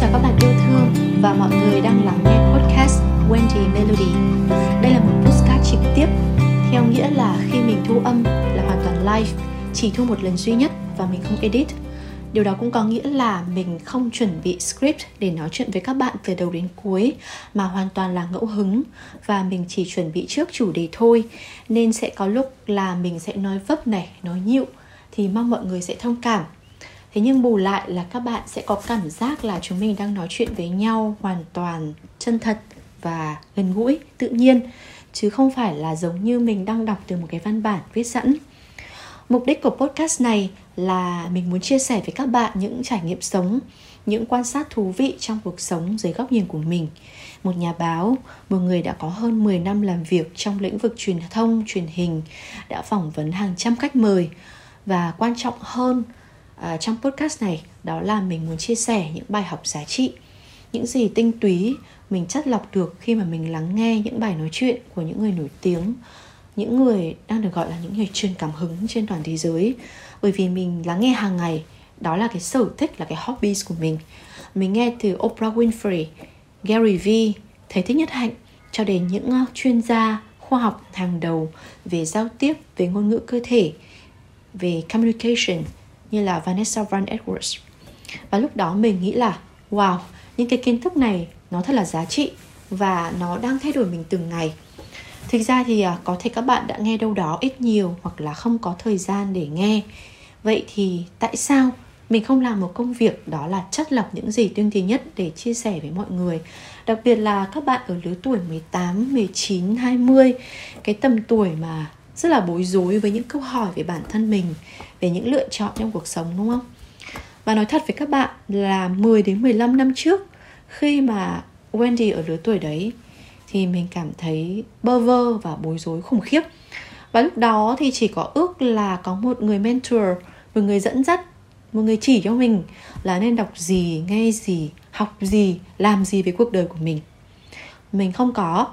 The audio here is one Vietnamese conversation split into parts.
chào các bạn yêu thương và mọi người đang lắng nghe podcast Wendy Melody. Đây là một podcast trực tiếp, theo nghĩa là khi mình thu âm là hoàn toàn live, chỉ thu một lần duy nhất và mình không edit. Điều đó cũng có nghĩa là mình không chuẩn bị script để nói chuyện với các bạn từ đầu đến cuối mà hoàn toàn là ngẫu hứng và mình chỉ chuẩn bị trước chủ đề thôi nên sẽ có lúc là mình sẽ nói vấp này, nói nhịu thì mong mọi người sẽ thông cảm thế nhưng bù lại là các bạn sẽ có cảm giác là chúng mình đang nói chuyện với nhau hoàn toàn chân thật và gần gũi tự nhiên chứ không phải là giống như mình đang đọc từ một cái văn bản viết sẵn. Mục đích của podcast này là mình muốn chia sẻ với các bạn những trải nghiệm sống những quan sát thú vị trong cuộc sống dưới góc nhìn của mình. Một nhà báo, một người đã có hơn 10 năm làm việc trong lĩnh vực truyền thông, truyền hình, đã phỏng vấn hàng trăm khách mời. Và quan trọng hơn à, trong podcast này đó là mình muốn chia sẻ những bài học giá trị những gì tinh túy mình chất lọc được khi mà mình lắng nghe những bài nói chuyện của những người nổi tiếng những người đang được gọi là những người truyền cảm hứng trên toàn thế giới. Bởi vì mình lắng nghe hàng ngày đó là cái sở thích là cái hobbies của mình. Mình nghe từ Oprah Winfrey, Gary Vee, thầy thích nhất hạnh cho đến những ờ, chuyên gia khoa học hàng đầu về giao tiếp, về ngôn ngữ cơ thể, về communication như là Vanessa Van Edwards. Và lúc đó mình nghĩ là wow những cái kiến thức này nó thật là giá trị và nó đang thay đổi mình từng ngày. Thực ra thì à, có thể các bạn đã nghe đâu đó ít nhiều hoặc là không có thời gian để nghe. Vậy thì tại sao mình không làm một công việc đó là chất lọc những gì tinh túy nhất để chia sẻ với mọi người? Đặc biệt là các bạn ở lứa tuổi 18, 19, 20 Cái tầm tuổi mà rất là bối rối với những câu hỏi về bản thân mình về những lựa chọn trong cuộc sống đúng không? Và nói thật với các bạn là 10 đến 15 năm trước khi mà Wendy ở lứa tuổi đấy thì mình cảm thấy bơ vơ và bối rối khủng khiếp. Và lúc đó thì chỉ có ước là có một người mentor, một người dẫn dắt, một người chỉ cho mình là nên đọc gì, nghe gì, học gì, làm gì với cuộc đời của mình. Mình không có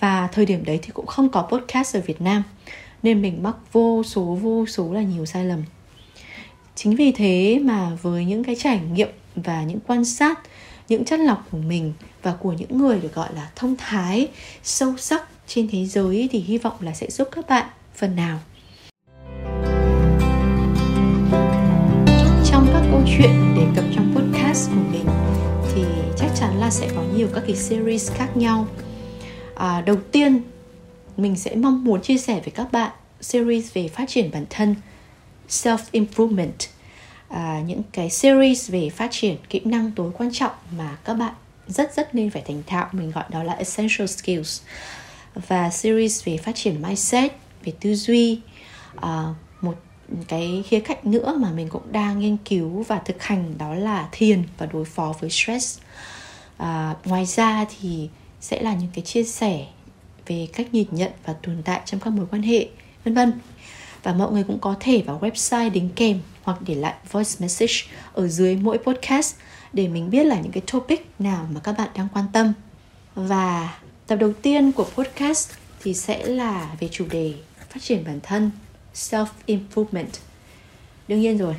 và thời điểm đấy thì cũng không có podcast ở Việt Nam nên mình mắc vô số vô số là nhiều sai lầm. Chính vì thế mà với những cái trải nghiệm và những quan sát những chất lọc của mình và của những người được gọi là thông thái sâu sắc trên thế giới thì hy vọng là sẽ giúp các bạn phần nào. Trong các câu chuyện đề cập trong podcast của mình thì chắc chắn là sẽ có nhiều các cái series khác nhau. À, đầu tiên mình sẽ mong muốn chia sẻ với các bạn series về phát triển bản thân self improvement à, những cái series về phát triển kỹ năng tối quan trọng mà các bạn rất rất nên phải thành thạo mình gọi đó là essential skills. Và series về phát triển mindset về tư duy à, một cái khía cạnh nữa mà mình cũng đang nghiên cứu và thực hành đó là thiền và đối phó với stress. À, ngoài ra thì sẽ là những cái chia sẻ về cách nhìn nhận và tồn tại trong các mối quan hệ, vân vân. Và mọi người cũng có thể vào website đính kèm hoặc để lại voice message ở dưới mỗi podcast để mình biết là những cái topic nào mà các bạn đang quan tâm. Và tập đầu tiên của podcast thì sẽ là về chủ đề phát triển bản thân self improvement đương nhiên rồi.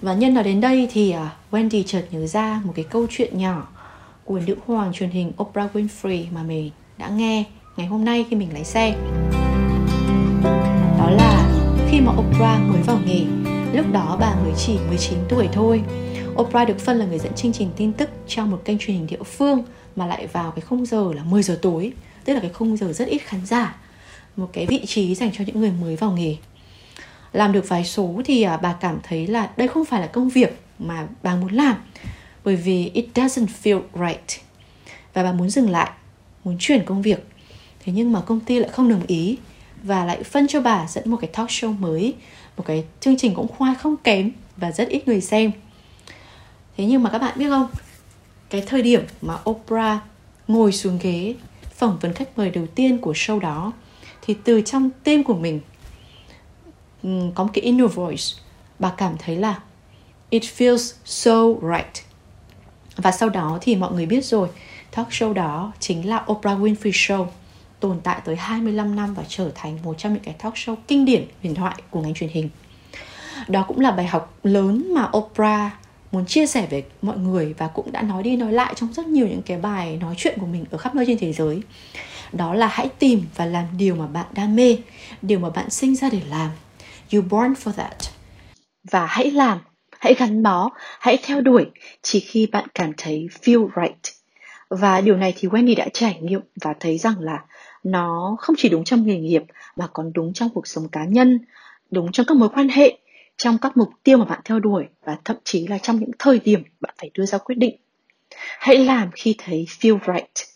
Và nhân nói đến đây thì à, Wendy chợt nhớ ra một cái câu chuyện nhỏ của nữ hoàng truyền hình Oprah Winfrey mà mình đã nghe ngày hôm nay khi mình lái xe. Đó là khi mà Oprah mới vào nghề. Lúc đó bà mới chỉ 19 tuổi thôi. Oprah được phân là người dẫn chương trình tin tức trong một kênh truyền hình địa phương mà lại vào cái khung giờ là 10 giờ tối, tức là cái khung giờ rất ít khán giả. Một cái vị trí dành cho những người mới vào nghề. Làm được vài số thì à, bà cảm thấy là đây không phải là công việc mà bà muốn làm, bởi vì it doesn't feel right. Và bà muốn dừng lại, muốn chuyển công việc thế nhưng mà công ty lại không đồng ý và lại phân cho bà dẫn một cái talk show mới, một cái chương trình cũng khoai không kém và rất ít người xem. Thế nhưng mà các bạn biết không? Cái thời điểm mà Oprah ngồi xuống ghế phỏng vấn khách mời đầu tiên của show đó, thì từ trong tim của mình có một cái inner voice. Bà cảm thấy là, it feels so right. Và sau đó thì mọi người biết rồi, talk show đó chính là Oprah Winfrey Show tồn tại tới 25 năm và trở thành một trong những cái talk show kinh điển huyền thoại của ngành truyền hình. Đó cũng là bài học lớn mà Oprah muốn chia sẻ với mọi người và cũng đã nói đi nói lại trong rất nhiều những cái bài nói chuyện của mình ở khắp nơi trên thế giới. Đó là hãy tìm và làm điều mà bạn đam mê, điều mà bạn sinh ra để làm. You born for that. Và hãy làm, hãy gắn bó, hãy theo đuổi, chỉ khi bạn cảm thấy feel right và điều này thì Wendy đã trải nghiệm và thấy rằng là nó không chỉ đúng trong nghề nghiệp mà còn đúng trong cuộc sống cá nhân, đúng trong các mối quan hệ, trong các mục tiêu mà bạn theo đuổi và thậm chí là trong những thời điểm bạn phải đưa ra quyết định. Hãy làm khi thấy feel right.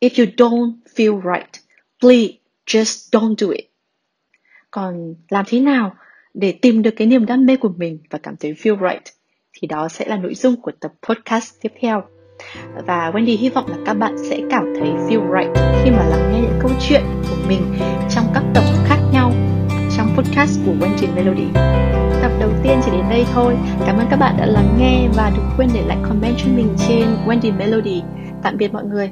If you don't feel right, please just don't do it. Còn làm thế nào để tìm được cái niềm đam mê của mình và cảm thấy feel right thì đó sẽ là nội dung của tập podcast tiếp theo và Wendy hy vọng là các bạn sẽ cảm thấy feel right khi mà lắng nghe những câu chuyện của mình trong các tập khác nhau trong podcast của Wendy Melody. Tập đầu tiên chỉ đến đây thôi. Cảm ơn các bạn đã lắng nghe và đừng quên để lại comment cho mình trên Wendy Melody. Tạm biệt mọi người.